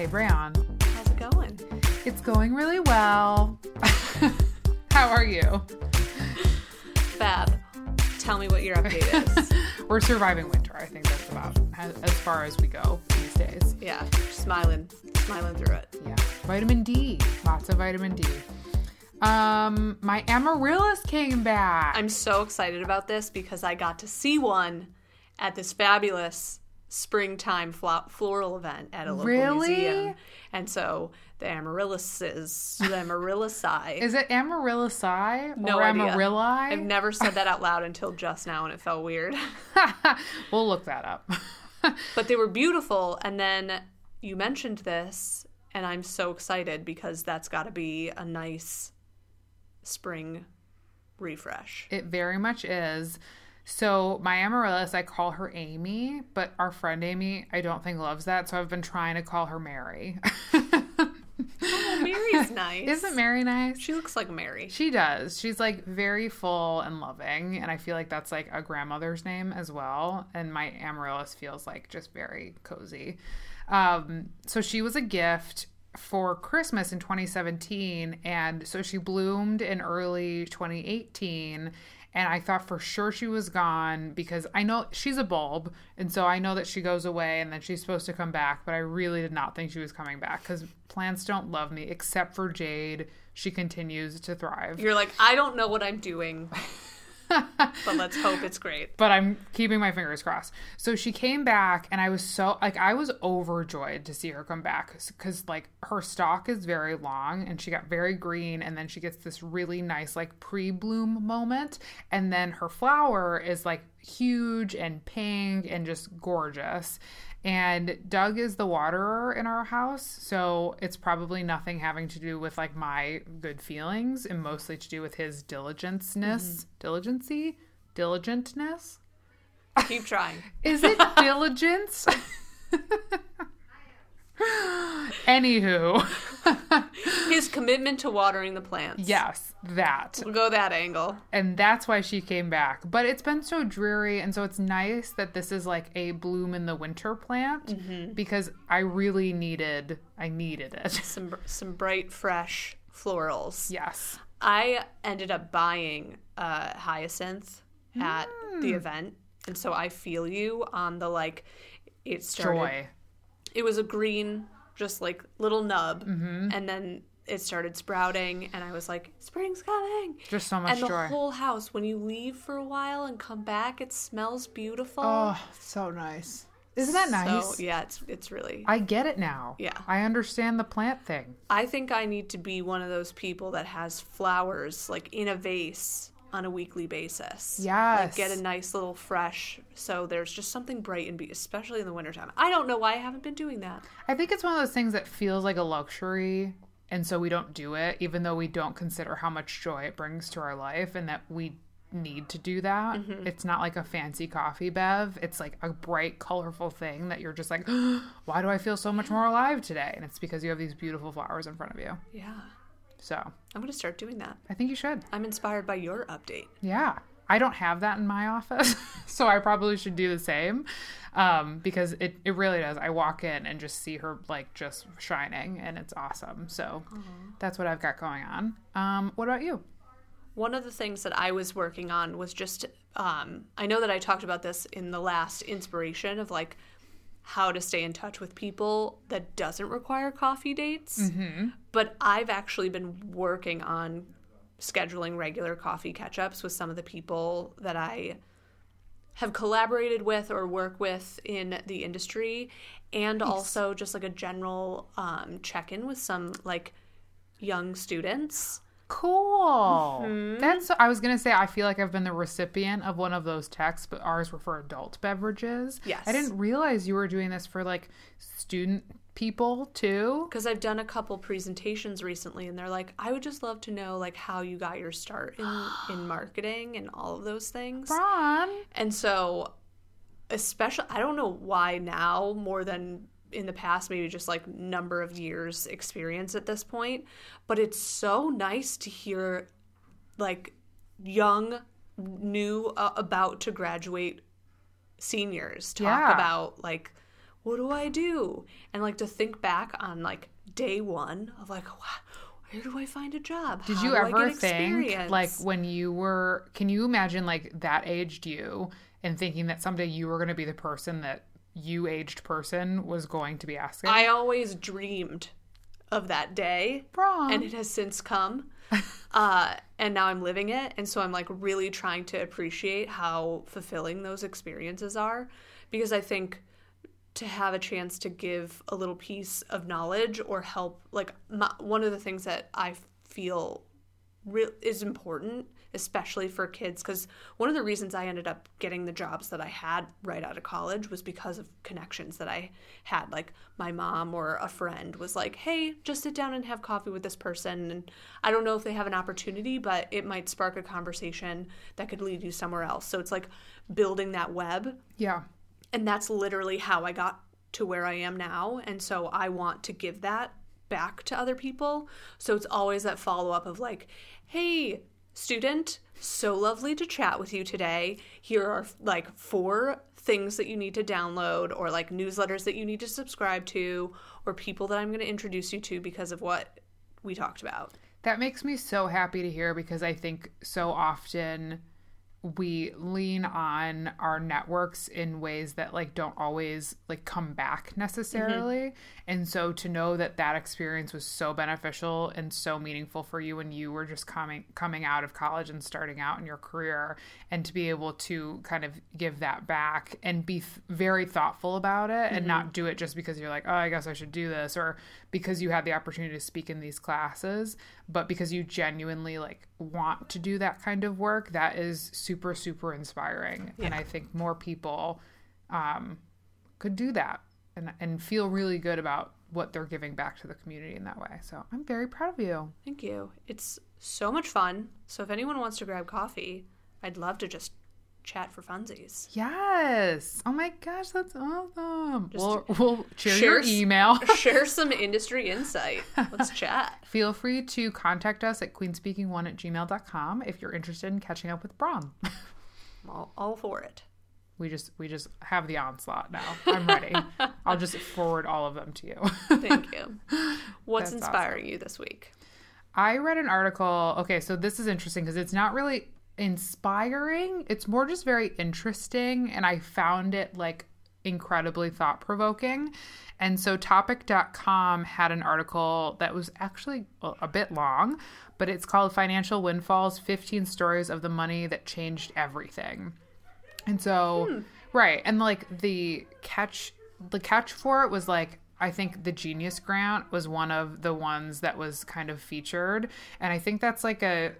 Hey, Brian. How's it going? It's going really well. How are you? Fab. Tell me what your update is. We're surviving winter. I think that's about as as far as we go these days. yeah, smiling, smiling through it. Yeah. Vitamin D. Lots of vitamin D. Um, my amaryllis came back. I'm so excited about this because I got to see one at this fabulous springtime flo- floral event at a local Really? museum. And so the amaryllises, the amaryllisae. Is it amaryllis no or idea. amarilli? I've never said that out loud until just now and it felt weird. we'll look that up. but they were beautiful and then you mentioned this and i'm so excited because that's got to be a nice spring refresh It very much is. So my amaryllis, I call her Amy, but our friend Amy, I don't think loves that, so I've been trying to call her Mary. oh mary's nice Isn't Mary nice? she looks like mary She does. She's like very full and loving, and I feel like that's like a grandmother's name as well. And my amaryllis feels like just very cozy. Um, so she was a gift for Christmas in 2017, and so she bloomed in early 2018. And I thought for sure she was gone because I know she's a bulb, and so I know that she goes away and then she's supposed to come back. But I really did not think she was coming back because plants don't love me except for Jade. She continues to thrive. you're like i don't know what i'm doing but let's hope it's great but I'm keeping my fingers crossed. So she came back, and I was so like I was overjoyed to see her come back because like her stalk is very long, and she got very green, and then she gets this really nice like pre-bloom moment, and then her flower is like huge and pink and just gorgeous. And Doug is the waterer in our house, so it's probably nothing having to do with like my good feelings and mostly to do with his diligenceness, mm-hmm. diligency, diligentness. keep trying Is it diligence? Anywho, his commitment to watering the plants yes, that. we'll go that angle And that's why she came back. But it's been so dreary, and so it's nice that this is like a bloom in the winter plant because I really needed I needed it. some some bright fresh florals yes. I ended up buying uh, hyacinth at Hmm. the event, and so I feel you on the like. It started. Joy. It was a green, just like little nub, Mm-hmm. and then it started sprouting, and I was like, "Spring's coming!" Just so much and the joy. whole house, when you leave for a while and come back, it smells beautiful. Oh, so nice. Isn't that nice? So yeah, it's it's really. I get it now. Yeah. I understand the plant thing. I think I need to be one of those people that has flowers like in a vase on a weekly basis. Like get a nice little fresh so there's just something bright and be especially in the wintertime. I don't know why I haven't been doing that. I think it's one of those things that feels like a luxury, and so we don't do it, even though we don't consider how much joy it brings to our life and that we need to do that. Mm-hmm. It's not like a fancy coffee bev, it's like a bright, colorful thing that you're just like, why do I feel so much more alive today? And it's because you have these beautiful flowers in front of you. Yeah. So I'm going to start doing that. I think you should. I'm inspired by your update. Yeah. I don't have that in my office, so I probably should do the same um, because it, it really does. I walk in and just see her like just shining, and it's awesome. So that's what I've got going on. Um, what about you? One of the things that I was working on was just um, I know that I talked about this in the last inspiration of like how to stay in touch with people that doesn't require coffee dates. But I've actually been working on scheduling regular coffee catch ups with some of the people that I have collaborated with or work with in the industry and also just like a general um, check in with some like young students. Cool. Mm-hmm. That's. I was gonna say. I feel like I've been the recipient of one of those texts, but ours were for adult beverages. Yes. I didn't realize you were doing this for like student people too. because I've done a couple presentations recently and they're like I would just love to know like how you got your start in in marketing and all of those things. Ron. And so especially I don't know why now more than in the past maybe just like number of years experience at this point, but it's so nice to hear like young new uh, about to graduate seniors talk Yeah. about like what do I do? And like to think back on like day one of like, wow, where do I find a job? Did How you ever think, experience? like, when you were, can you imagine, like, that aged you and thinking that someday you were going to be the person that you aged person was going to be asking? I always dreamed of that day, Wrong. and it has since come. uh, and now I'm living it, and so I'm like really trying to appreciate how fulfilling those experiences are, because I think to have a chance to give a little piece of knowledge or help, like my, one of the things that I feel re- is important, especially for kids, because one of the reasons I ended up getting the jobs that I had right out of college was because of connections that I had. Like my mom or a friend was like, "Hey, just sit down and have coffee with this person." And I don't know if they have an opportunity, but it might spark a conversation that could lead you somewhere else. So it's like building that web yeah. and that's literally how I got to where I am now. And so I want to give that back to other people. So it's always that follow up of like, hey, student, so lovely to chat with you today. Here are like four things that you need to download, or like newsletters that you need to subscribe to, or people that I'm going to introduce you to because of what we talked about. That makes me so happy to hear because I think so often we lean on our networks in ways that like don't always like come back necessarily. Mm-hmm. And so to know that that experience was so beneficial and so meaningful for you when you were just coming coming out of college and starting out in your career and to be able to kind of give that back and be th- very thoughtful about it and not mm-hmm. do it just because you're like oh I guess I should do this or because you had the opportunity to speak in these classes but because you genuinely like want to do that kind of work that is super super inspiring and i think more people um, could do that and, and feel really good about what they're giving back to the community in that way so i'm very proud of you Thank you. It's so much fun. So if anyone wants to grab coffee, I'd love to just chat for funsies. yes oh my gosh that's awesome we'll, we'll share your share s- email Share some industry insight. Let's chat. feel free to contact us at queenspeaking1 at gmail.com if you're interested in catching up with Bron I'm all, all for it. we just we just have the onslaught now i'm ready i'll just forward all of them to you Thank you. What's That's inspiring you this week? I read an article. Okay, so this is interesting because it's not really inspiring. It's more just very interesting. And I found it like incredibly thought provoking. And so topic.com had an article that was actually well, a bit long, but it's called Financial Windfalls 15 Stories of the Money That Changed Everything. And so, hmm. right. And like the catch, the catch for it was like, I think the Genius Grant was one of the ones that was kind of featured. And I think that's like a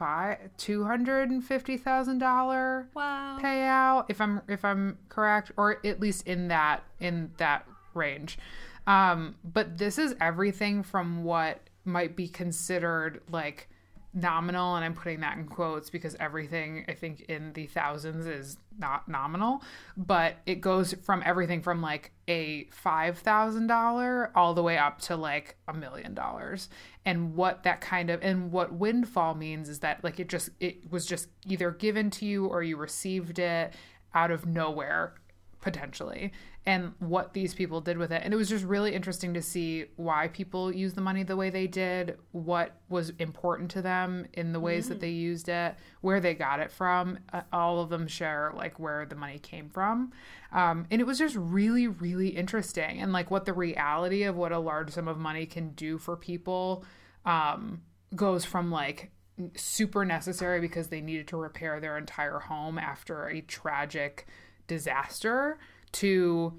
five, $250,000 Wow. payout if i'm if i'm correct or at least in that in that range um but this is everything from what might be considered like nominal and i'm putting that in quotes because everything i think in the thousands is not nominal but it goes from everything from like a $5000 all the way up to like a million dollars. And what that kind of and what windfall means is that like it just it was just either given to you or you received it out of nowhere potentially and what these people did with it. And it was just really interesting to see why people use the money the way they did what was important to them in the ways that they used it where they got it from uh, all of them share like where the money came from. Um, and it was just really really interesting and like what the reality of what a large sum of money can do for people um, goes from like super necessary because they needed to repair their entire home after a tragic disaster to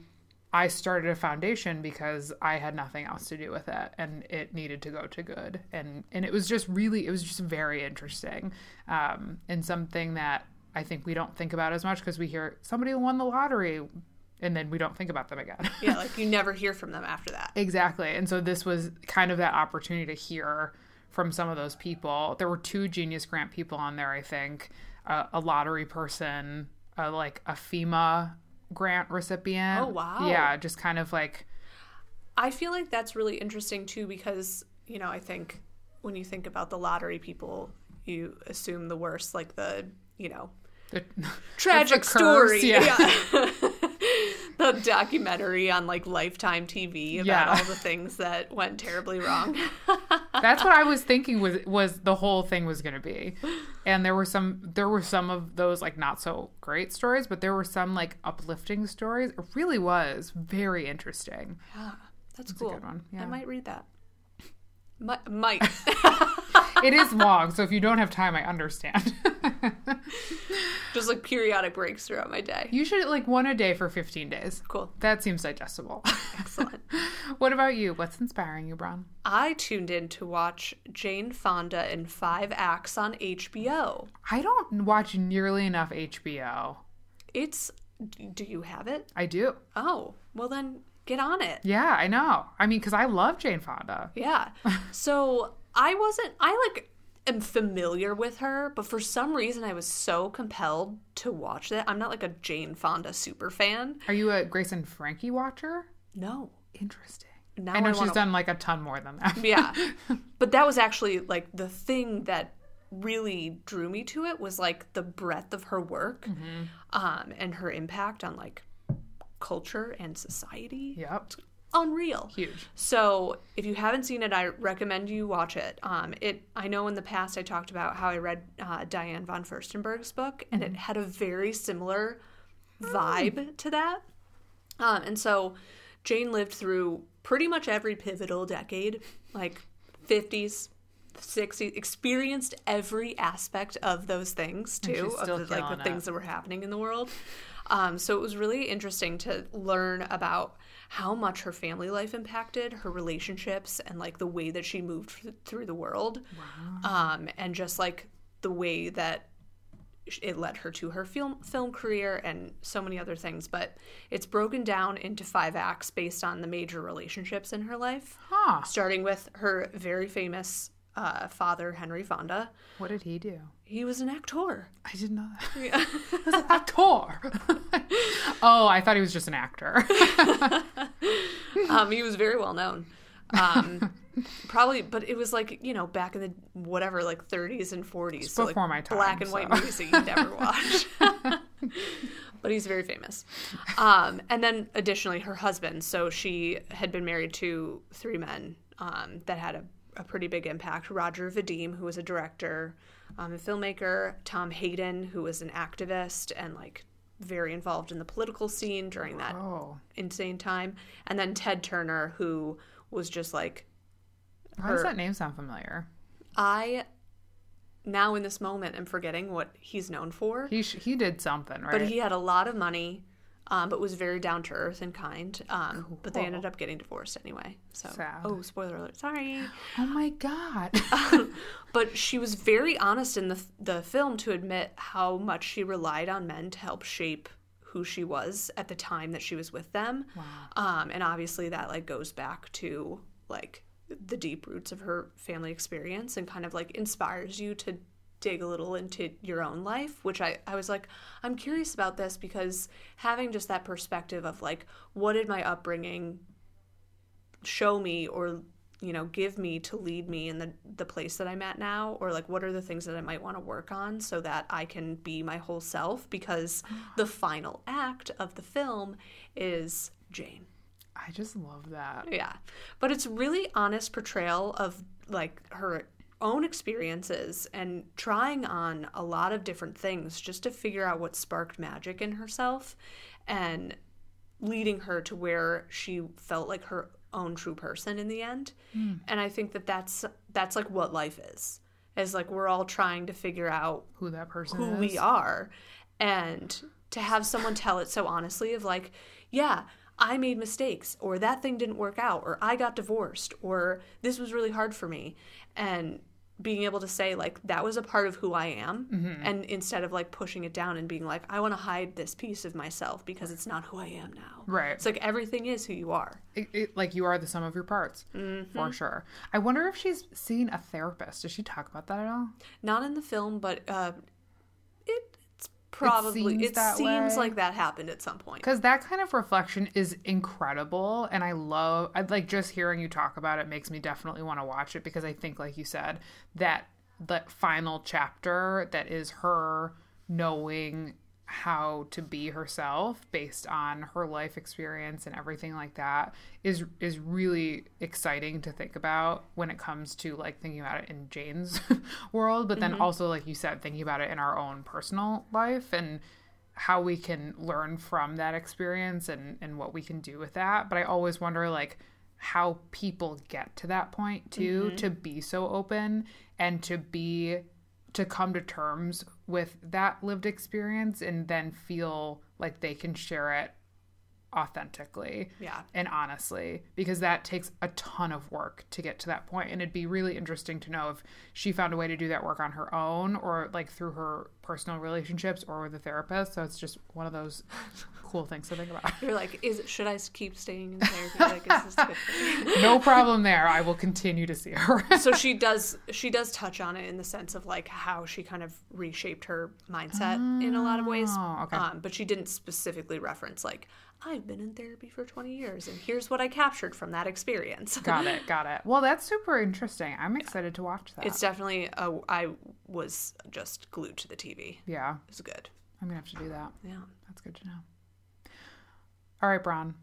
I started a foundation because I had nothing else to do with it and it needed to go to good and and it was just really it was just very interesting um, and something that I think we don't think about as much because we hear somebody won the lottery and then we don't think about them again. Yeah, like you never hear from them after that. Exactly. And so this was kind of that opportunity to hear from some of those people. There were two Genius Grant people on there, I think, uh, a lottery person, uh, like a FEMA grant recipient. Oh, wow. Yeah, just kind of like I feel like that's really interesting too because, you know, I think when you think about the lottery people, you assume the worst, like the, you know, the, tragic It's curse, story. yeah. Yeah. the documentary on like Lifetime TV about Yeah. all the things that went terribly wrong. That's what I was thinking was was the whole thing was going to be. And there were some there were some of those like not so great stories, but there were some like uplifting stories. It really was very interesting. Yeah, that's cool. good one, I might read that. Might. might. It is long, so if you don't have time, I understand. Just like periodic breaks throughout my day. you should like one a day for 15 days. Cool. That seems digestible. Excellent. what about you? What's inspiring you, Bron? I tuned in to watch Jane Fonda in five acts on HBO. I don't watch nearly enough HBO. It's. Do you have it? I do. Oh, well then get on it. Yeah, I know. I mean, because I love Jane Fonda. Yeah. So I wasn't, I like am familiar with her, but for some reason I was so compelled to watch that. I'm not like a Jane Fonda super fan. Are you a Grace and Frankie watcher? No. Interesting. Now I know I she's wanna- done like a ton more than that. Yeah. but that was actually like the thing that really drew me to it was like the breadth of her work um, and her impact on like culture and society. Yep. Unreal. Huge. So if you haven't seen it, I recommend you watch it. Um, it I know in the past I talked about how I read uh, Diane von Furstenberg's book, and it had a very similar vibe to that. Um, and so Jane lived through pretty much every pivotal decade, like 50s, 60s, experienced every aspect of those things too, of the, like the it. things that were happening in the world. Um, so it was really interesting to learn about how much her family life impacted her relationships and like the way that she moved through the world, um, and just like the way that it led her to her film film career and so many other things. But it's broken down into five acts based on the major relationships in her life, Huh. starting with her very famous uh, father Henry Fonda. What did he do? He was an actor. I didn't know that. He was an actor. oh, I thought he was just an actor. um, he was very well known. Um, probably, but it was like you know back in the whatever like 30s and 40s, so like before my time, black and white so. movies that you never watch. but he's very famous. Um, and then additionally, her husband. So she had been married to three men um, that had a, a pretty big impact. Roger Vadim, who was a director, um, a filmmaker. Tom Hayden, who was an activist and like very involved in the political scene during that oh. insane time. And then Ted Turner, who was just like, How does that name sound familiar? I now in this moment am forgetting what he's known for. He sh- he did something, right? But he had a lot of money, um, but was very down to earth and kind. Um, But they ended up getting divorced anyway. So, Sad. oh, spoiler alert! Sorry. oh my god. But she was very honest in the the film to admit how much she relied on men to help shape who she was at the time that she was with them. Um, and obviously that like goes back to like the deep roots of her family experience and kind of like inspires you to dig a little into your own life, which I, I was like, I'm curious about this because having just that perspective of like, what did my upbringing show me or you know give me to lead me in the the place that I'm at now or like what are the things that I might want to work on so that I can be my whole self because the final act of the film is Jane. I just love that. Yeah. But it's really honest portrayal of like her own experiences and trying on a lot of different things just to figure out what sparked magic in herself and leading her to where she felt like her own true person in the end. Hmm. And I think that that's that's like what life is. Is like we're all trying to figure out Who that person who is. we are and to have someone tell it so honestly of like yeah i made mistakes or that thing didn't work out or i got divorced or this was really hard for me and being able to say like that was a part of who i am Mm-hmm. and instead of like pushing it down and being like i want to hide this piece of myself because it's not who i am now Right. it's like everything is who you are It, it, like you are the sum of your parts, Mm-hmm. for sure. I wonder if she's seen a therapist. Does she talk about that at all? not in the film but uh probably seems it that seems like that happened at some point Because that kind of reflection is incredible, and I love. I like just hearing you talk about it makes me definitely want to watch it because I think, like you said, that the final chapter that is her knowing how to be herself based on her life experience and everything like that is is really exciting to think about when it comes to like thinking about it in Jane's world, but then mm-hmm. also like you said, thinking about it in our own personal life and how we can learn from that experience and and what we can do with that. But I always wonder like how people get to that point too mm-hmm. to be so open and to be to come to terms with that lived experience and then feel like they can share it authentically Yeah. and honestly because that takes a ton of work to get to that point. And it'd be really interesting to know if she found a way to do that work on her own or like through her personal relationships or with a therapist. So it's just one of those cool things to think about. You're like, is should I keep staying in therapy? Like, is this good no problem there. I will continue to see her. So she does she does touch on it in the sense of like how she kind of reshaped her mindset in a lot of ways. Oh, okay. um, but she didn't specifically reference like i've been in therapy for 20 years and here's what i captured from that experience. Got it got it. Well that's super interesting. I'm excited to watch that. It's definitely a, i was just glued to the tv yeah. It was good. I'm gonna have to do that. Yeah. That's good to know. All right, Bron,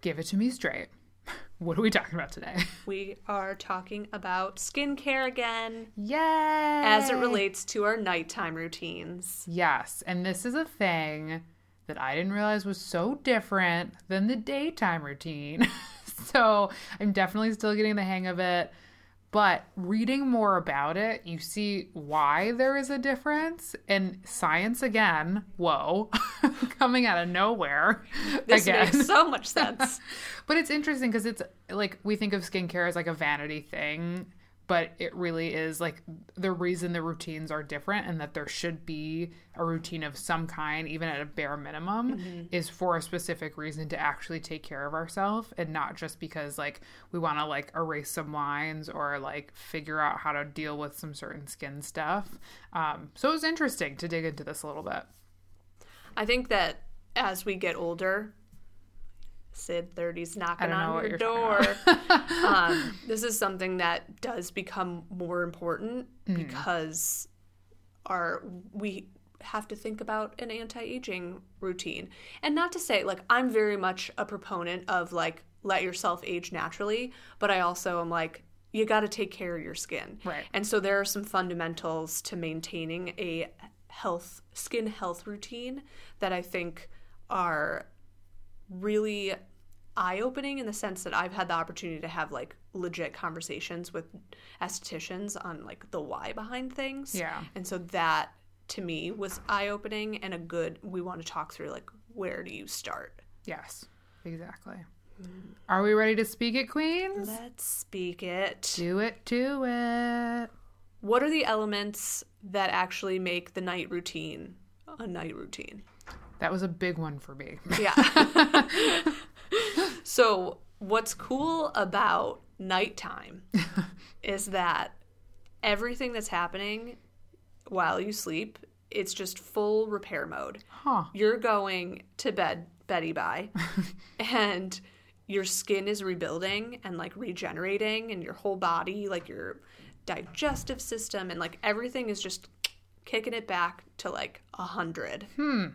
give it to me straight. What are we talking about today? we are talking about skincare again. Yay! as it relates to our nighttime routines. Yes, and this is a thing that I didn't realize was so different than the daytime routine. so I'm definitely still getting the hang of it. But reading more about it, you see why there is a difference. And science again, whoa, coming out of nowhere. this again. makes so much sense But it's interesting because it's like we think of skincare as like a vanity thing, but it really is like the reason the routines are different and that there should be a routine of some kind, even at a bare minimum, is for a specific reason to actually take care of ourselves and not just because like we want to like erase some lines or like figure out how to deal with some certain skin stuff. Um, so it was interesting to dig into this a little bit. I think that as we get older, Sid 30's knocking on your door. um, this is something that does become more important Mm. because our we have to think about an anti-aging routine. And not to say like I'm very much a proponent of like let yourself age naturally, but I also am like you got to take care of your skin. Right. And so there are some fundamentals to maintaining a health skin health routine that I think are really eye opening in the sense that I've had the opportunity to have like legit conversations with estheticians on like the why behind things. Yeah. And so that to me was eye opening and a good we want to talk through like where do you start? Yes, exactly. Are we ready to speak it, Queens? Let's speak it. Do it, do it. What are the elements that actually make the night routine a night routine? That was a big one for me. Yeah. so, what's cool about nighttime is that everything that's happening while you sleep, it's just full repair mode. Huh. You're going to bed, Betty Bye, and your skin is rebuilding and like regenerating, and your whole body, like your digestive system, and like everything is just kicking it back to like a hundred hmm.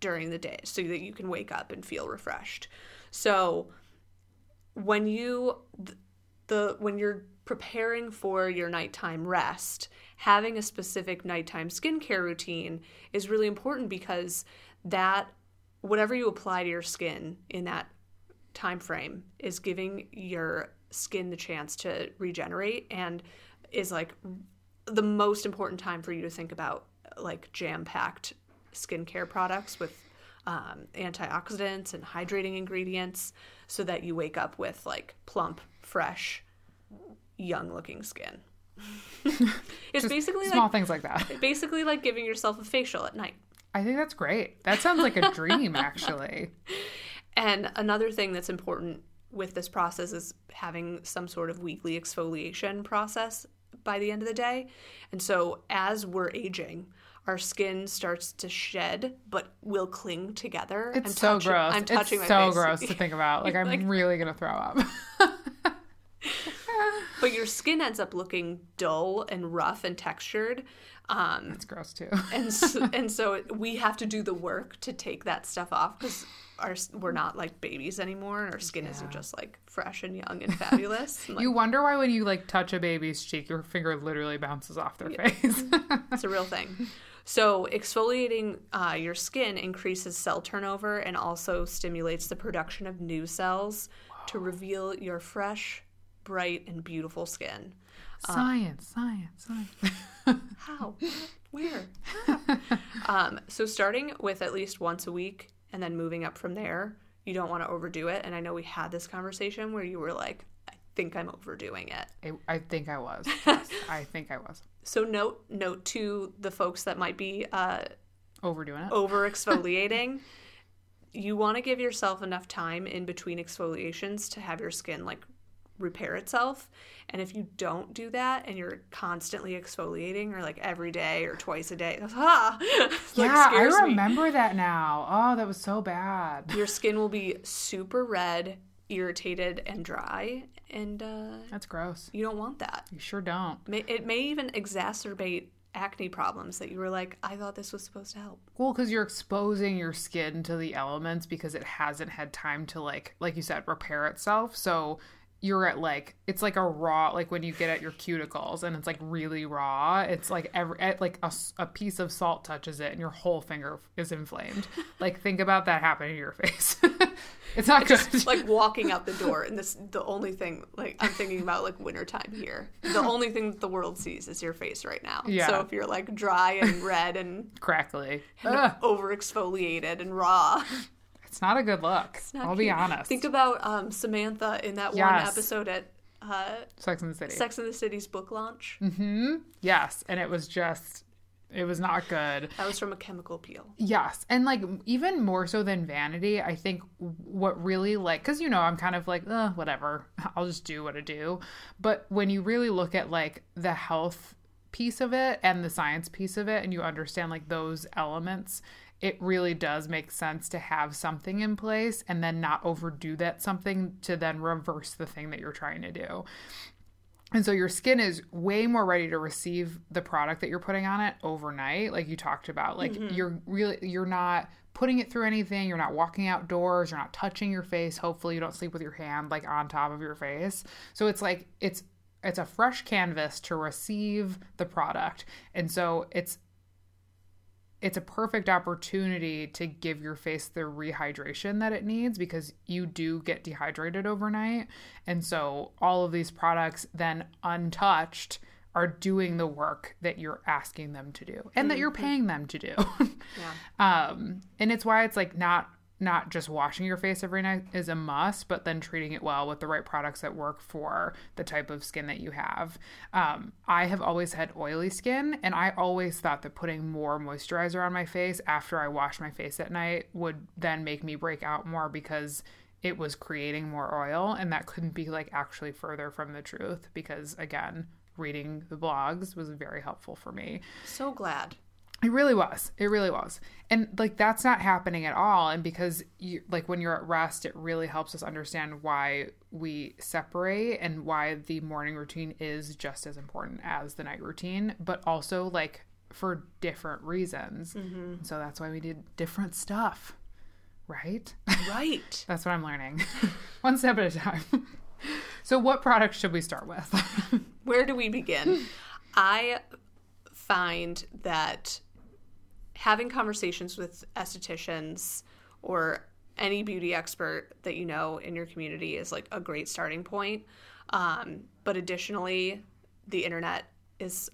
During the day so that you can wake up and feel refreshed. So when you the when you're preparing for your nighttime rest, having a specific nighttime skincare routine is really important because that whatever you apply to your skin in that time frame is giving your skin the chance to regenerate and is like the most important time for you to think about like jam-packed skincare products with um, antioxidants and hydrating ingredients so that you wake up with like plump fresh young looking skin it's basically Small like things like that. basically like giving yourself a facial at night I think that's great. That sounds like a dream, actually. And another thing that's important with this process is having some sort of weekly exfoliation process by the end of the day. And so as we're aging, our skin starts to shed but will cling together. It's I'm so touching- gross. I'm touching it's my so face. gross to think about. Like, I'm Like- really going to throw up. but your skin ends up looking dull and rough and textured. Um, It's gross too. and so, and so we have to do the work to take that stuff off because our we're not like babies anymore and our skin isn't just like fresh and young and fabulous And, like, You wonder why when you like touch a baby's cheek, your finger literally bounces off their face. it's a real thing so exfoliating uh, your skin increases cell turnover and also stimulates the production of new cells to reveal your fresh bright and beautiful skin science, science, science. How? Where? um, so starting with at least once a week and then moving up from there, you don't want to overdo it. And I know we had this conversation where you were like, I think I'm overdoing it. I, I think I was. Yes, I think I was So note note to the folks that might be uh, overdoing it. over exfoliating. you want to give yourself enough time in between exfoliations to have your skin like repair itself. And if you don't do that and you're constantly exfoliating or like every day or twice a day, ah, like yeah, I scares me. remember that now. Oh, that was so bad. Your skin will be super red, irritated, and dry, and uh, That's gross. you don't want that. You sure don't. It may even exacerbate acne problems that you were like, I thought this was supposed to help. Well, because you're exposing your skin to the elements because it hasn't had time to like, like you said, repair itself. So you're at like it's like a raw like when you get at your cuticles and it's like really raw it's like every at like a piece of salt touches it and your whole finger is inflamed like think about that happening to your face it's not good It's like walking out the door, and this the only thing like I'm thinking about like wintertime here. The only thing that the world sees is your face right now. Yeah. So if you're like dry and red and crackly Ugh, over exfoliated and raw, it's not a good look not i'll be honest Think about um, Samantha in that one episode at uh, sex in the city Sex and the City's book launch. yes and it was just it was not good That was from a chemical peel. Yes. And like even more so than vanity, I think what really like cuz you know, I'm kind of like, uh, whatever. I'll just do what I do. But when you really look at like the health piece of it and the science piece of it and you understand like those elements, it really does make sense to have something in place and then not overdo that something to then reverse the thing that you're trying to do. And so your skin is way more ready to receive the product that you're putting on it overnight, like you talked about. Like mm-hmm. you're really you're not putting it through anything, you're not walking outdoors, you're not touching your face. Hopefully you don't sleep with your hand like on top of your face. So it's like it's it's a fresh canvas to receive the product. And so it's it's a perfect opportunity to give your face the rehydration that it needs because you do get dehydrated overnight. And so all of these products then untouched are doing the work that you're asking them to do and that you're paying them to do. Yeah. um and it's why it's like not not just washing your face every night is a must but then treating it well with the right products that work for the type of skin that you have um, i have always had oily skin and i always thought that putting more moisturizer on my face after i wash my face at night would then make me break out more because it was creating more oil and that couldn't be like actually further from the truth because again reading the blogs was very helpful for me So glad. It really was. It really was. And like that's not happening at all and because you like when you're at rest it really helps us understand why we separate and why the morning routine is just as important as the night routine, but also like for different reasons. Mm-hmm. So that's why we did different stuff. Right? Right. That's what I'm learning. One step at a time. so what product should we start with? Where do we begin? I find that having conversations with estheticians or any beauty expert that you know in your community is like a great starting point. Um, but additionally, the internet is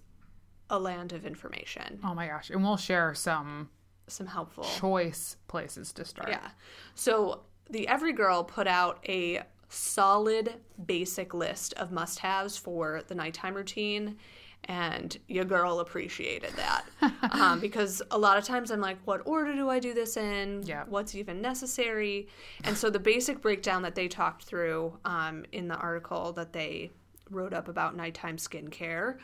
a land of information, oh my gosh. And we'll share some some helpful. choice places to start. Yeah. So the Everygirl put out a solid basic list of must haves for the nighttime routine. And your girl appreciated that. um, because a lot of times I'm like, what order do I do this in? Yeah. What's even necessary? And so the basic breakdown that they talked through um, in the article that they wrote up about nighttime skincare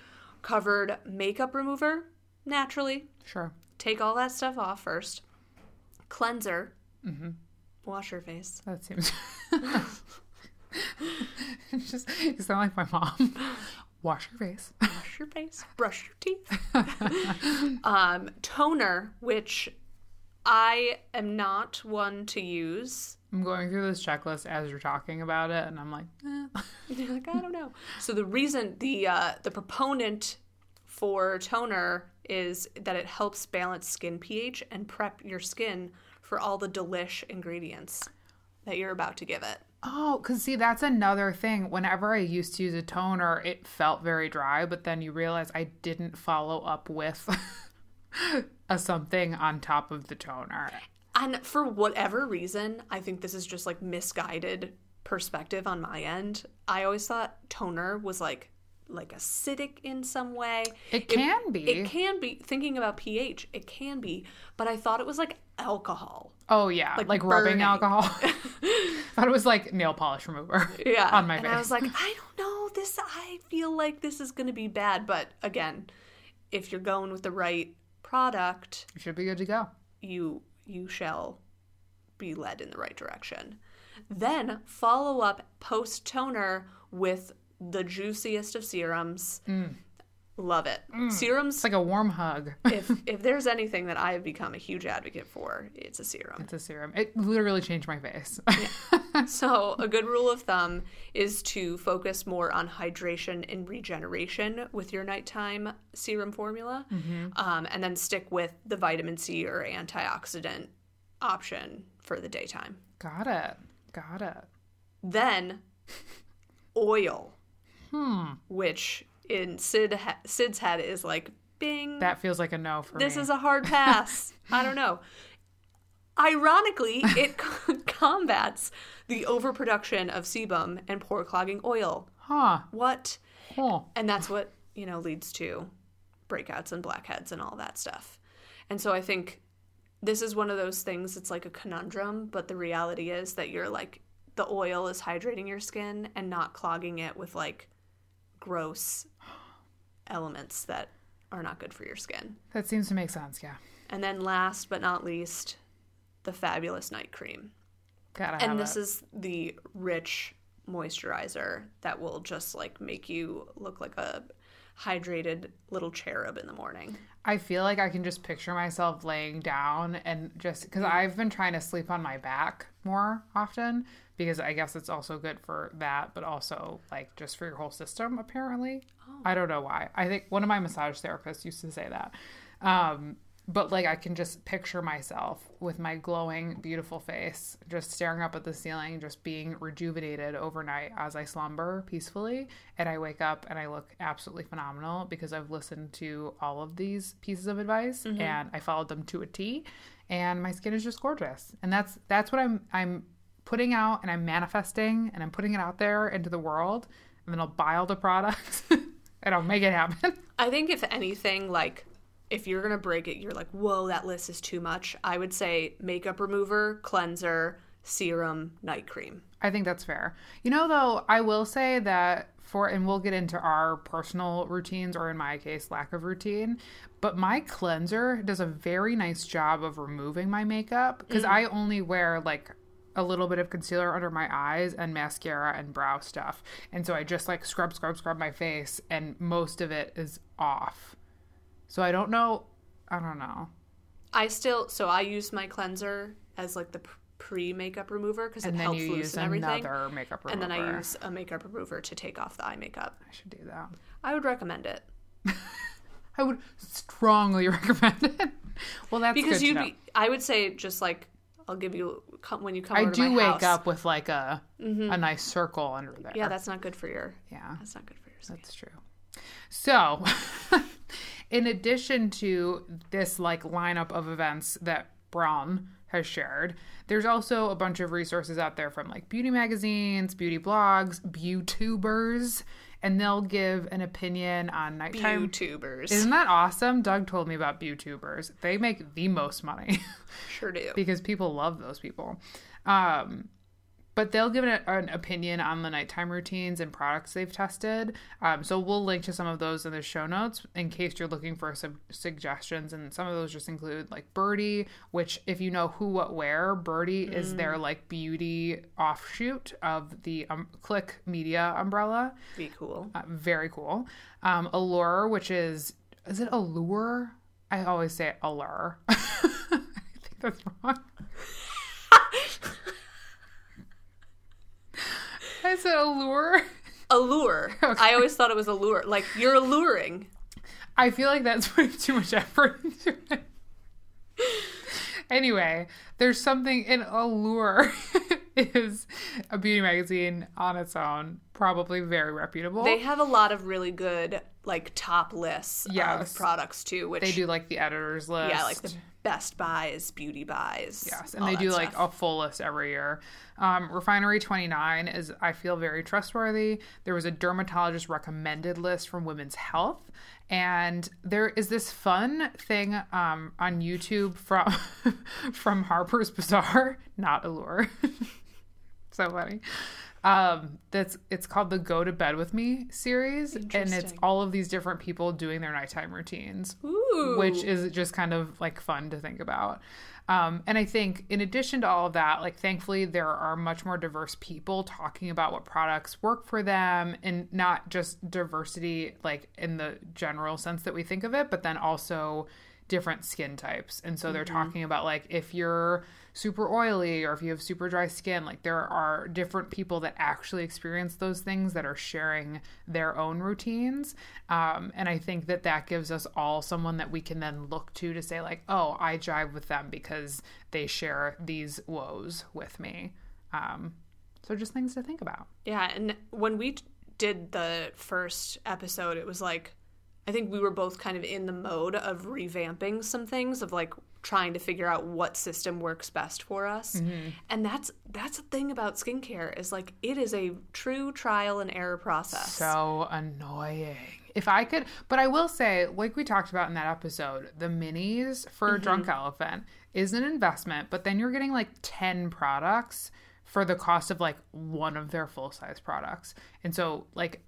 covered makeup remover, naturally, Sure. take all that stuff off first. Cleanser. Mhm. Wash your face. That seems It's just you sound like my mom. Wash your face. Wash your face, brush your teeth. um, toner, which I am not one to use. I'm going through this checklist as you're talking about it, and I'm like, eh. You're like, I don't know. So the reason the uh, the proponent for toner is that it helps balance skin pH and prep your skin for all the delish ingredients that you're about to give it. Oh, because see, that's another thing. Whenever I used to use a toner, it felt very dry, but then you realize I didn't follow up with a something on top of the toner. And for whatever reason, I think this is just like misguided perspective on my end. I always thought toner was like like acidic in some way. It can be. It can be. Thinking about pH, it can be. But I thought it was like alcohol. Oh yeah, like, Like rubbing alcohol. Thought it was like nail polish remover. Yeah. on my face. and. I was like, I don't know. This I feel like this is going to be bad. But again, if you're going with the right product, you should be good to go. you you shall be led in the right direction. Then follow up post toner with the juiciest of serums. Mm. Love it. Serums. It's like a warm hug. if if there's anything that I have become a huge advocate for, it's a serum. It's a serum. It literally changed my face. So, a good rule of thumb is to focus more on hydration and regeneration with your nighttime serum formula, um, and then stick with the vitamin C or antioxidant option for the daytime. Got it. Got it. Then, oil, Hmm. which in Sid Sid's head is like, bing, That feels like a no for this me. is a hard pass. I don't know. Ironically, it combats the overproduction of sebum and pore clogging oil. huh. What? Huh. And that's what, you know, leads to breakouts and blackheads and all that stuff. And so I think this is one of those things it's like a conundrum, but the reality is that you're like the oil is hydrating your skin and not clogging it with like gross elements that are not good for your skin. That seems to make sense. Yeah. And then last but not least, the fabulous night cream. Gotta have And this it. is the rich moisturizer that will just like make you look like a hydrated little cherub in the morning. I feel like I can just picture myself laying down and just because I've been trying to sleep on my back more often because I guess it's also good for that, but also like just for your whole system, apparently. I don't know why. I think one of my massage therapists used to say that. Um, but like I can just picture myself with my glowing, beautiful face, just staring up at the ceiling, just being rejuvenated overnight as I slumber peacefully. And I wake up and I look absolutely phenomenal because I've listened to all of these pieces of advice mm-hmm. and I followed them to a T. And my skin is just gorgeous. And that's that's what I'm I'm putting out and I'm manifesting and I'm putting it out there into the world. And then I'll buy all the products and I'll make it happen. I think if anything, like if you're gonna break it, you're like, whoa, that list is too much. I would say makeup remover, cleanser, serum, night cream. I think that's fair. You know, though, I will say that for, and we'll get into our personal routines, or in my case, lack of routine, but my cleanser does a very nice job of removing my makeup because mm. I only wear like a little bit of concealer under my eyes and mascara and brow stuff. And so I just like scrub, scrub, scrub my face, and most of it is off. So I don't know. I don't know. I still so I use my cleanser as like the pre makeup remover because it And then helps you use loosen everything. another makeup remover. And then I use a makeup remover to take off the eye makeup. I should do that. I would recommend it I would strongly recommend it. Well, that's because you'd be. I would say just like I'll give you when you come. I over to do wake house. up with like a mm-hmm. a nice circle under there. Yeah, that's not good for your. yeah, That's not good for your skin. that's true. So, in addition to this like lineup of events that Bron has shared, there's also a bunch of resources out there from like beauty magazines, beauty blogs, YouTubers, and they'll give an opinion on nighttime. YouTubers Isn't that awesome? Doug told me about YouTubers. They make the most money. sure do. because people love those people. Um, but they'll give an, an opinion on the nighttime routines and products they've tested. Um, so we'll link to some of those in the show notes in case you're looking for some suggestions. And some of those just include like Byrdie, which if you know who, what, Wear, Byrdie is their like beauty offshoot of the um, Clique Media umbrella. Be cool. Uh, very cool. Um, Allure, which is is it Allure? I always say Allure. I think that's wrong. I said Allure. Allure. I always thought it was allure. Like you're alluring. I feel like that's putting too much effort into it. Anyway, there's something in Allure is a beauty magazine on its own, probably very reputable. They have a lot of really good like top lists Yes. of products too, which They do like the editor's list. yeah, like the best buys, beauty buys. Yes, and they do like a full list every year. Um, Refinery 29 is, I feel, very trustworthy. There was a dermatologist recommended list from Women's Health. And there is this fun thing um, on YouTube from from Harper's Bazaar, not Allure. so funny. Um, that's it's called the Go to Bed with Me series, and it's all of these different people doing their nighttime routines Ooh. which is just kind of like fun to think about. Um, and I think, in addition to all of that, like thankfully, there are much more diverse people talking about what products work for them, and not just diversity, like in the general sense that we think of it, but then also different skin types. And so they're talking about like if you're super oily or if you have super dry skin, like there are different people that actually experience those things that are sharing their own routines. Um, and I think that that gives us all someone that we can then look to to say like, oh, I jive with them because they share these woes with me. Um, so just things to think about. Yeah, and when we did the first episode, it was like I think we were both kind of in the mode of revamping some things of like trying to figure out what system works best for us. Mm-hmm. And that's that's the thing about skincare is like it is a true trial and error process. So annoying. If I could, but I will say, like we talked about in that episode, the minis for Drunk Elephant is an investment, but then you're getting like 10 products for the cost of like one of their full size products. And so, like,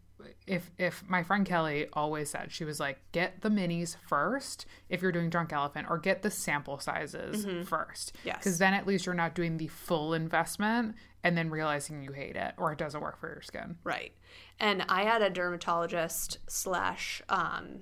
if if my friend Kelly always said she was like get the minis first if you're doing drunk elephant or get the sample sizes first Yes. because then at least you're not doing the full investment and then realizing you hate it or it doesn't work for your skin Right. And I had a dermatologist slash um,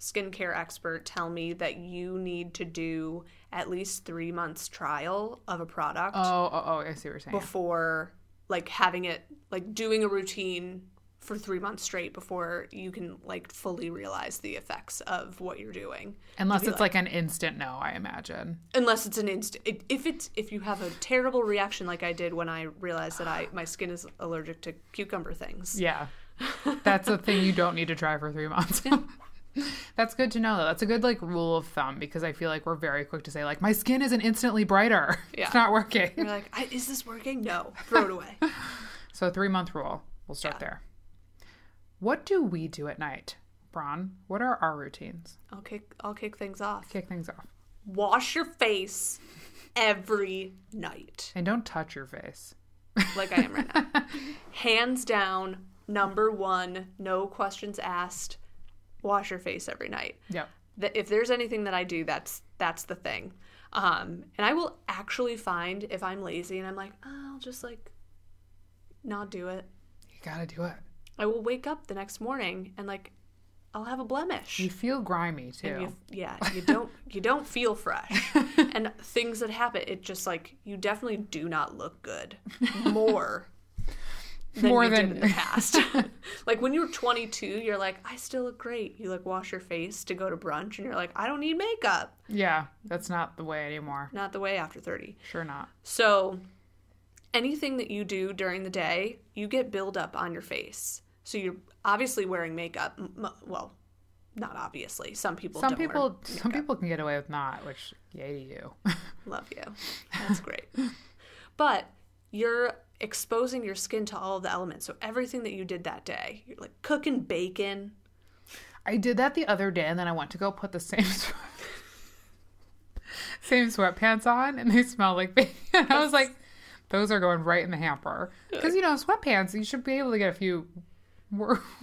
skincare expert tell me that you need to do at least three months trial of a product Oh, oh, oh, I see what you're saying. before like having it like doing a routine for three months straight before you can like fully realize the effects of what you're doing Unless it's like, an instant no, I imagine. unless it's an instant it, if it's if you have a terrible reaction like i did when i realized that i my skin is allergic to cucumber things Yeah. That's a thing you don't need to try for three months. That's good to know though. That's a good like rule of thumb because I feel like we're very quick to say like my skin isn't instantly brighter. Yeah. It's not working. you're like I, is this working no throw it away So three month rule. We'll start Yeah. there. What do we do at night, Bron? What are our routines? I'll kick I'll kick things off. Kick things off. Wash your face every night. And don't touch your face. Like I am right now. Hands down, number one, no questions asked. Wash your face every night. Yep. Th- If there's anything that I do, that's that's the thing. Um, and I will actually find if I'm lazy and I'm like, oh, I'll just like not do it. You gotta do it. I will wake up the next morning and like I'll have a blemish. You feel grimy too. You, yeah, you don't you don't feel fresh, and things that happen, it just like you definitely do not look good more than More you than- did in the past. like when you were 22, you're like, I still look great. You like wash your face to go to brunch, and you're like, I don't need makeup. yeah, that's not the way anymore. Not the way after 30. Sure not. So anything that you do during the day, you get buildup on your face. So you're obviously wearing makeup. Well, not obviously. Some people. Some don't wear people some people can get away with not, which yay to you. Love you. That's great. but you're exposing your skin to all of the elements. So everything that you did that day, you're like cooking bacon. I did that the other day, and then I went to go put the same sweat- same sweatpants on, and they smell like bacon. I was like, Those are going right in the hamper. Because, you know, sweatpants, you should be able to get a few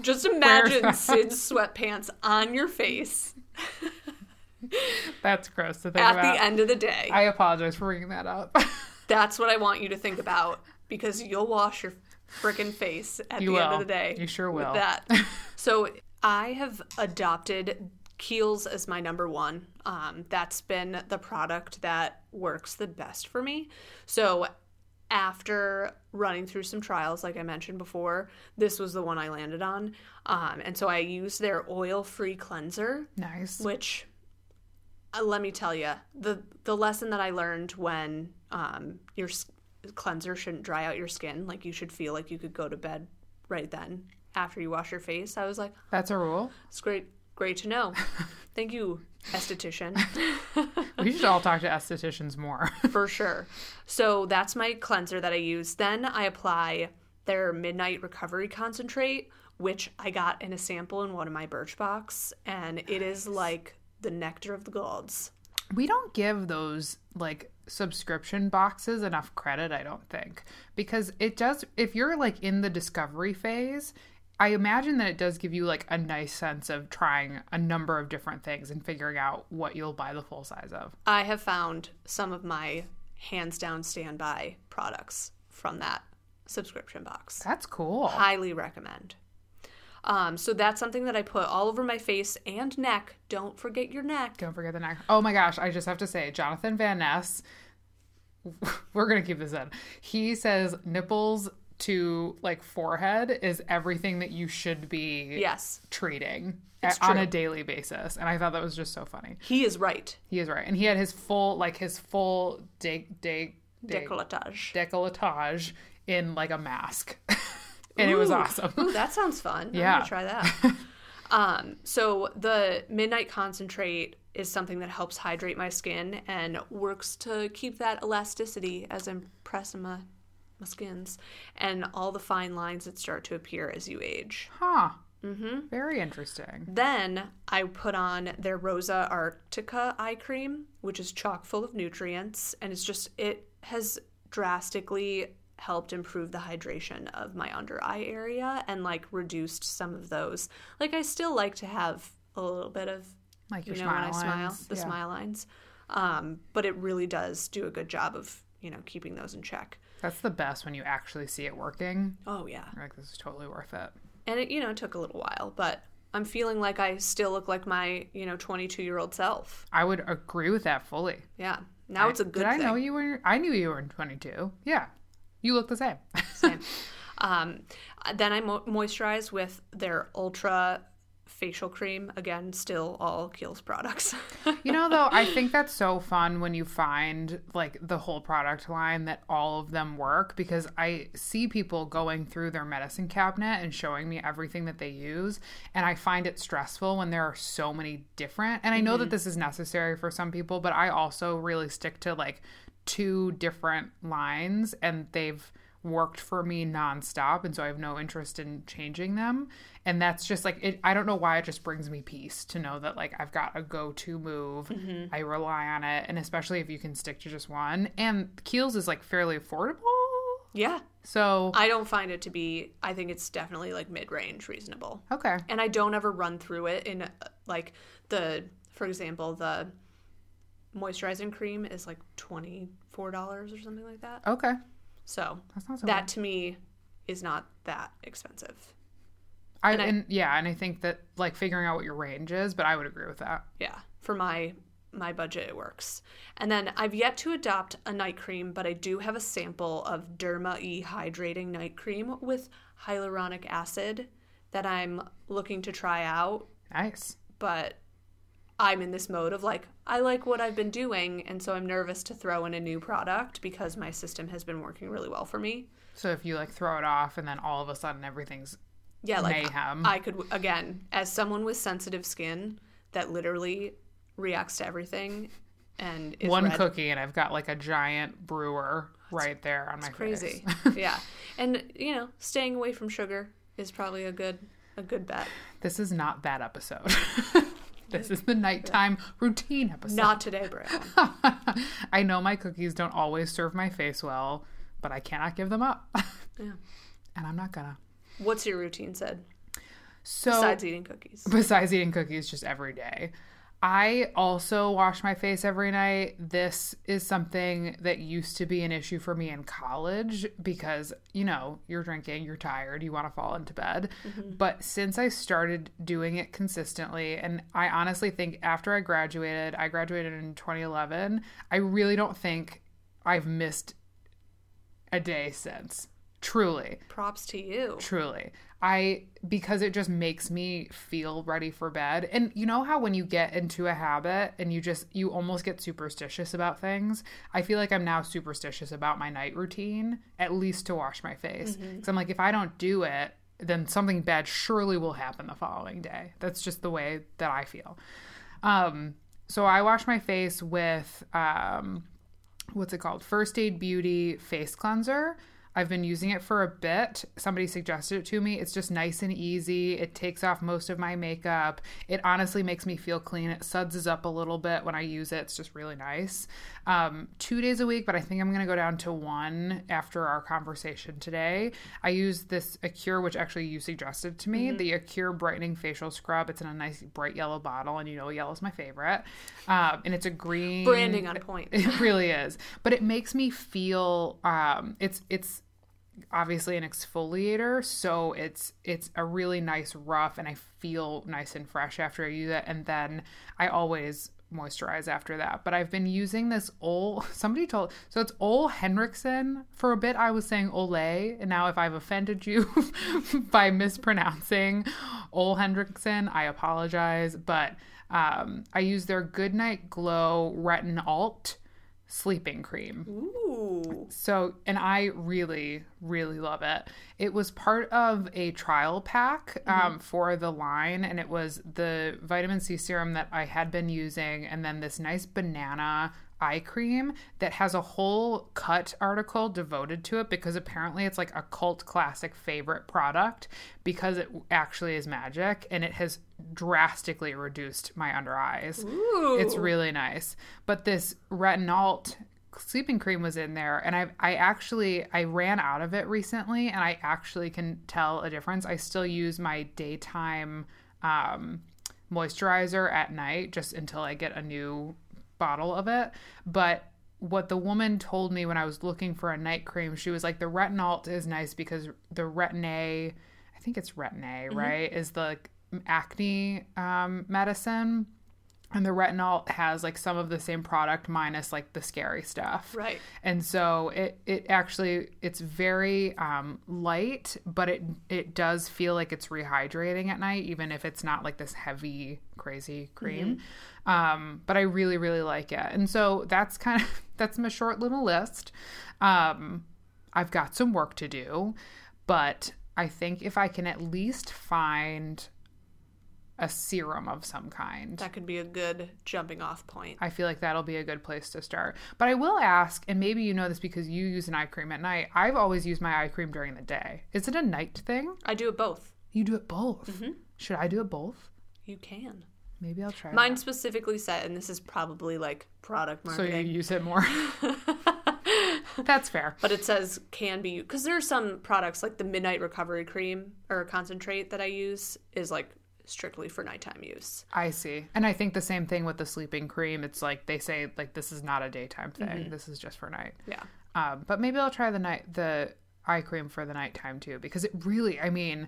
Just imagine? Sid's sweatpants on your face That's gross to think at about. the end of the day. I apologize for bringing that up. That's what I want you to think about because you'll wash your freaking face at You the end of the day. You sure with will. That. so I have adopted Kiehl's as my number one. Um, that's been the product that works the best for me. So after running through some trials, like I mentioned before, this was the one I landed on. Um, and so I used their oil-free cleanser nice. which uh, let me tell you the the lesson that I learned when um, your s- cleanser shouldn't dry out your skin like you should feel like you could go to bed right then after you wash your face I was like That's a rule. it's great great to know. Thank you esthetician. We should all talk to estheticians more. for sure. So that's my cleanser that I use. Then I apply their midnight recovery concentrate which I got in a sample in one of my Birchbox and it is like the nectar of the gods. We don't give those like subscription boxes enough credit, I don't think. Because it does, if you're like in the discovery phase, I imagine that it does give you like a nice sense of trying a number of different things and figuring out what you'll buy the full size of. I have found some of my hands down standby products from that subscription box. That's cool. Highly recommend. Um, so that's something that I put all over my face and neck. Don't forget your neck. Don't forget the neck. Oh my gosh, I just have to say, Jonathan Van Ness, we're going to keep this in. He says nipples to like forehead is everything that you should be Yes, treating It's on true. a daily basis. And I thought that was just so funny. he is right. He is right. And he had his full, like his full de- de- de- Decolletage. decolletage in like a mask. and it was awesome. Ooh, that sounds fun. I'm Yeah. gonna try that. um, so the midnight concentrate is something that helps hydrate my skin and works to keep that elasticity as I'm pressing my my skins and all the fine lines that start to appear as you age. Huh. Mm-hmm. Very interesting. Then I put on their Rosa Arctica eye cream, which is chock full of nutrients, and it's just it has drastically helped improve the hydration of my under eye area and like reduced some of those. Like I still like to have a little bit of Like you know when I smile smile, lines. the Yeah. smile lines. Um, but it really does do a good job of you know keeping those in check. That's the best when you actually see it working. Oh yeah. You're like, this is totally worth it. and it you know took a little while but i'm feeling like i still look like my you know 22 year old self I would agree with that fully. yeah now it's a good Did I thing know you were? I knew you were in 22. Yeah. You look the same. Same. um, then i mo- moisturize with their ultra facial cream again still all Kiehl's products You know, though, I think that's so fun when you find like the whole product line that all of them work because I see people going through their medicine cabinet and showing me everything that they use. And I find it stressful when there are so many different. And I know that mm-hmm. this is necessary for some people, but I also really stick to like two different lines and they've worked for me nonstop and so I have no interest in changing them. And that's just like it I don't know why it just brings me peace to know that like I've got a go-to move. Mm-hmm. I rely on it and especially if you can stick to just one. And Kiehl's is like fairly affordable. Yeah. So i don't find it to be i think it's definitely like mid-range reasonable. Okay. And i don't ever run through it in like the for example the moisturizing cream is like $24 or something like that. Okay so so that to me is not that expensive. I, and and, yeah and I think that like figuring out what your range is but I would agree with that Yeah, for my my budget it works. And then I've yet to adopt a night cream, but I do have a sample of Derma E hydrating night cream with hyaluronic acid that I'm looking to try out, nice but I'm in this mode of like I like what I've been doing and so I'm nervous to throw in a new product because my system has been working really well for me. so if you like throw it off and then all of a sudden everything's yeah, like mayhem. I could again, as someone with sensitive skin that literally reacts to everything and is one red. cookie and I've got like a giant brewer right there on my crazy. yeah. And you know, staying away from sugar is probably a good a good bet. this is not that episode. this is the nighttime routine episode. Not today, Brandon. I know my cookies don't always serve my face well, but I cannot give them up. Yeah. and I'm not gonna. What's your routine said? So Besides eating cookies. besides eating cookies just every day. I also wash my face every night. This is something that used to be an issue for me in college because, you know, you're drinking, you're tired, you want to fall into bed. Mm-hmm. But since I started doing it consistently, and I honestly think after I graduated, I graduated in 2011, I really don't think I've missed a day since. Truly. Props to you. Truly. I because it just makes me feel ready for bed. And you know how when you get into a habit and you just you almost get superstitious about things? I feel like I'm now superstitious about my night routine, at least to wash my face. Cuz I'm like if I don't do it, then something bad surely will happen the following day. That's just the way that I feel. Um so I wash my face with um what's it called? First Aid Beauty face cleanser. I've been using it for a bit. Somebody suggested it to me. It's just nice and easy. It takes off most of my makeup. It honestly makes me feel clean. It suds up a little bit when I use it. It's just really nice. Um, two days a week, but I think I'm going to go down to one after our conversation today. I use this Acure, which actually you suggested to me, the Acure Brightening Facial Scrub. It's in a nice bright yellow bottle, and you know yellow's my favorite. Um, and it's a green Branding on point. it really is. But it makes me feel um it's it's obviously an exfoliator, so it's it's a really nice rough and I feel nice and fresh after I use it and then I always moisturize after that. But I've been using this Ole somebody told so it's Ole Henriksen. For a bit I was saying Olay, and now if I've offended you by mispronouncing Ole Henriksen, I apologize. But um, I use their Goodnight Glow Retin Alt sleeping cream. Ooh. So, and I really, really love it. It was part of a trial pack um, for the line, and it was the vitamin C serum that I had been using, and then this nice banana eye cream that has a whole cut article devoted to it because apparently it's like a cult classic favorite product because it actually is magic and it has drastically reduced my under eyes. Ooh. It's really nice. But this retinol sleeping cream was in there and I I actually I ran out of it recently and I actually can tell a difference. I still use my daytime um moisturizer at night just until I get a new bottle of it. But what the woman told me when I was looking for a night cream, she was like, the retinol is nice because the retin A, I think it's retin A, right, is the acne um, medicine. And the retinol has like some of the same product minus like the scary stuff. Right. And so it it actually it's very um, light, but it it does feel like it's rehydrating at night, even if it's not like this heavy crazy cream. Um, but I really really like it, and so that's kind of that's my short little list. Um, I've got some work to do, but I think if I can at least find a serum of some kind. That could be a good jumping off point. I feel like that'll be a good place to start. But I will ask, and maybe you know this because you use an eye cream at night. I've always used my eye cream during the day. Is it a night thing? I do it both. You do it both. Mm-hmm. Should I do it both? You can. Maybe I'll try. Mine specifically said, and this is probably like product that. So you use it more. That's fair. but it says can be because there are some products like the Midnight Recovery Cream or concentrate that I use is like strictly for nighttime use. I see. And I think the same thing with the sleeping cream. It's like they say like this is not a daytime thing. This is just for night. Yeah. Um, but maybe I'll try the night the eye cream for the nighttime too because it really I mean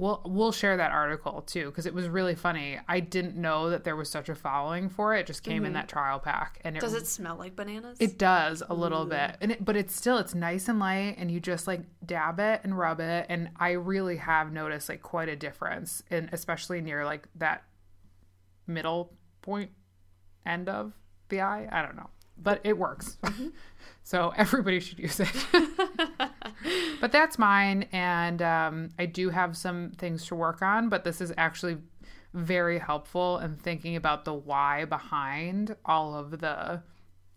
we'll we'll share that article too because it was really funny. I didn't know that there was such a following for it. It just came in mm-hmm. that trial pack and it Does it smell like bananas? it does a little mm. bit, and it, but it's still it's nice and light, and you just like dab it and rub it, and I really have noticed like quite a difference, and especially near like that middle point end of the eye. I don't know, but it works, mm-hmm. so everybody should use it. but that's mine, and um, I do have some things to work on, but this is actually very helpful in thinking about the why behind all of the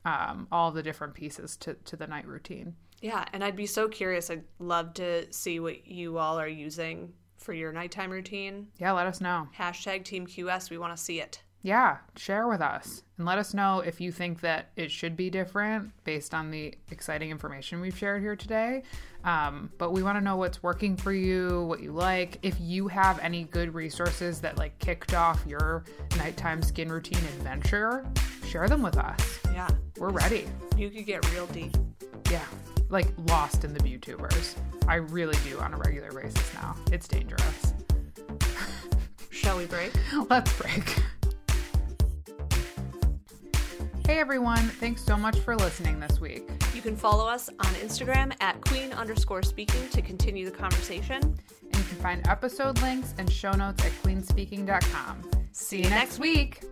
um, all the different pieces to, to the night routine. yeah, and I'd be so curious. I'd love to see what you all are using for your nighttime routine. Yeah, let us know. Hashtag Team QS. We want to see it. Yeah, share with us and let us know if you think that it should be different based on the exciting information we've shared here today. Um, but we want to know what's working for you, what you like. If you have any good resources that like kicked off your nighttime skin routine adventure, share them with us. Yeah. We're ready. You could get real deep. Yeah, like lost in the YouTubers. I really do on a regular basis now. It's dangerous. Shall we break? Let's break. Hey everyone, thanks so much for listening this week. You can follow us on Instagram at queen underscore speaking to continue the conversation. And you can find episode links and show notes at queenspeaking.com. See you next week.